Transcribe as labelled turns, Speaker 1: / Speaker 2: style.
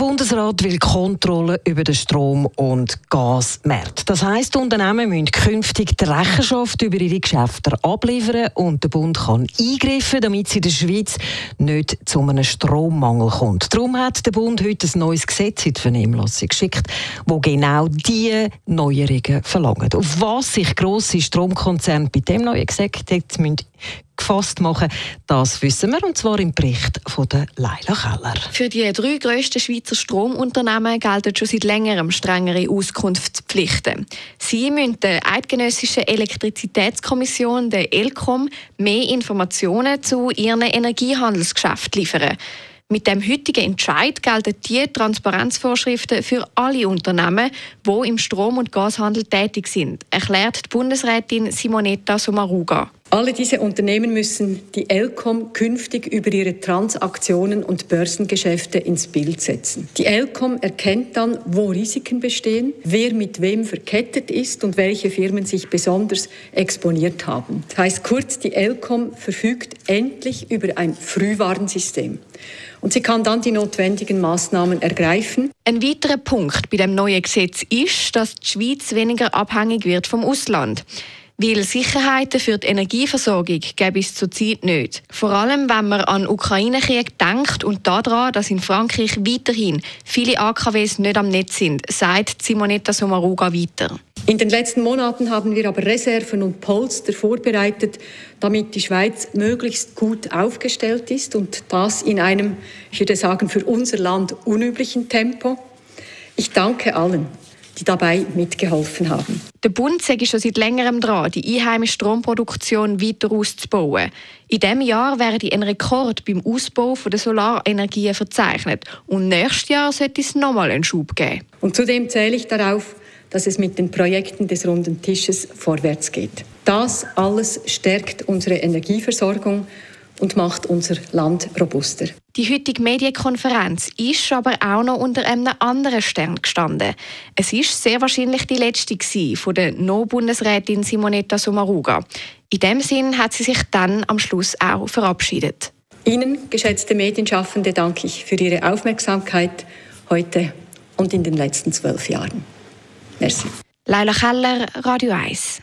Speaker 1: Der Bundesrat will Kontrolle über den Strom- und Gasmarkt. Das heisst, Unternehmen müssen künftig die Rechenschaft über ihre Geschäfte abliefern und der Bund kann eingreifen, damit es in der Schweiz nicht zu einem Strommangel kommt. Darum hat der Bund heute ein neues Gesetz in die Vernehmlassung geschickt, wo genau diese Neuerungen verlangt. Auf was sich grosse Stromkonzerne bei dem neuen Gesetz müssen gefasst machen. Das wissen wir, und zwar im Bericht von der Leila Keller.
Speaker 2: Für die drei grössten Schweizer Stromunternehmen gelten schon seit längerem strengere Auskunftspflichten. Sie müssen der Eidgenössischen Elektrizitätskommission, der ELCOM, mehr Informationen zu ihren Energiehandelsgeschäften liefern. Mit dem heutigen Entscheid gelten die Transparenzvorschriften für alle Unternehmen, die im Strom- und Gashandel tätig sind, erklärt die Bundesrätin Simonetta Sommaruga.
Speaker 3: Alle diese Unternehmen müssen die ELCOM künftig über ihre Transaktionen und Börsengeschäfte ins Bild setzen. Die ELCOM erkennt dann, wo Risiken bestehen, wer mit wem verkettet ist und welche Firmen sich besonders exponiert haben. Das heißt kurz, die ELCOM verfügt endlich über ein Frühwarnsystem. Und sie kann dann die notwendigen Maßnahmen ergreifen.
Speaker 2: Ein weiterer Punkt bei dem neuen Gesetz ist, dass die Schweiz weniger abhängig wird vom Ausland. Weil Sicherheiten für die Energieversorgung gäbe es zurzeit nicht. Vor allem, wenn man an den Ukraine-Krieg denkt und daran, dass in Frankreich weiterhin viele AKWs nicht am Netz sind, sagt Simonetta Sommaruga weiter.
Speaker 3: In den letzten Monaten haben wir aber Reserven und Polster vorbereitet, damit die Schweiz möglichst gut aufgestellt ist und das in einem, ich würde sagen, für unser Land unüblichen Tempo. Ich danke allen, die dabei mitgeholfen haben.
Speaker 2: Der Bund sei schon seit längerem dran, die einheimische Stromproduktion weiter auszubauen. In diesem Jahr werde ein Rekord beim Ausbau der Solarenergie verzeichnet. Und nächstes Jahr sollte es nochmal einen Schub geben.
Speaker 3: Und zudem zähle ich darauf, dass es mit den Projekten des runden Tisches vorwärts geht. Das alles stärkt unsere Energieversorgung und macht unser Land robuster.
Speaker 2: Die heutige Medienkonferenz ist aber auch noch unter einem anderen Stern gestanden. Es ist sehr wahrscheinlich die letzte von der No-Bundesrätin Simonetta Sommaruga. In dem Sinn hat sie sich dann am Schluss auch verabschiedet.
Speaker 3: Ihnen, geschätzte Medienschaffende, danke ich für Ihre Aufmerksamkeit heute und in den letzten zwölf Jahren. Merci.
Speaker 2: Leila Keller, Radio 1.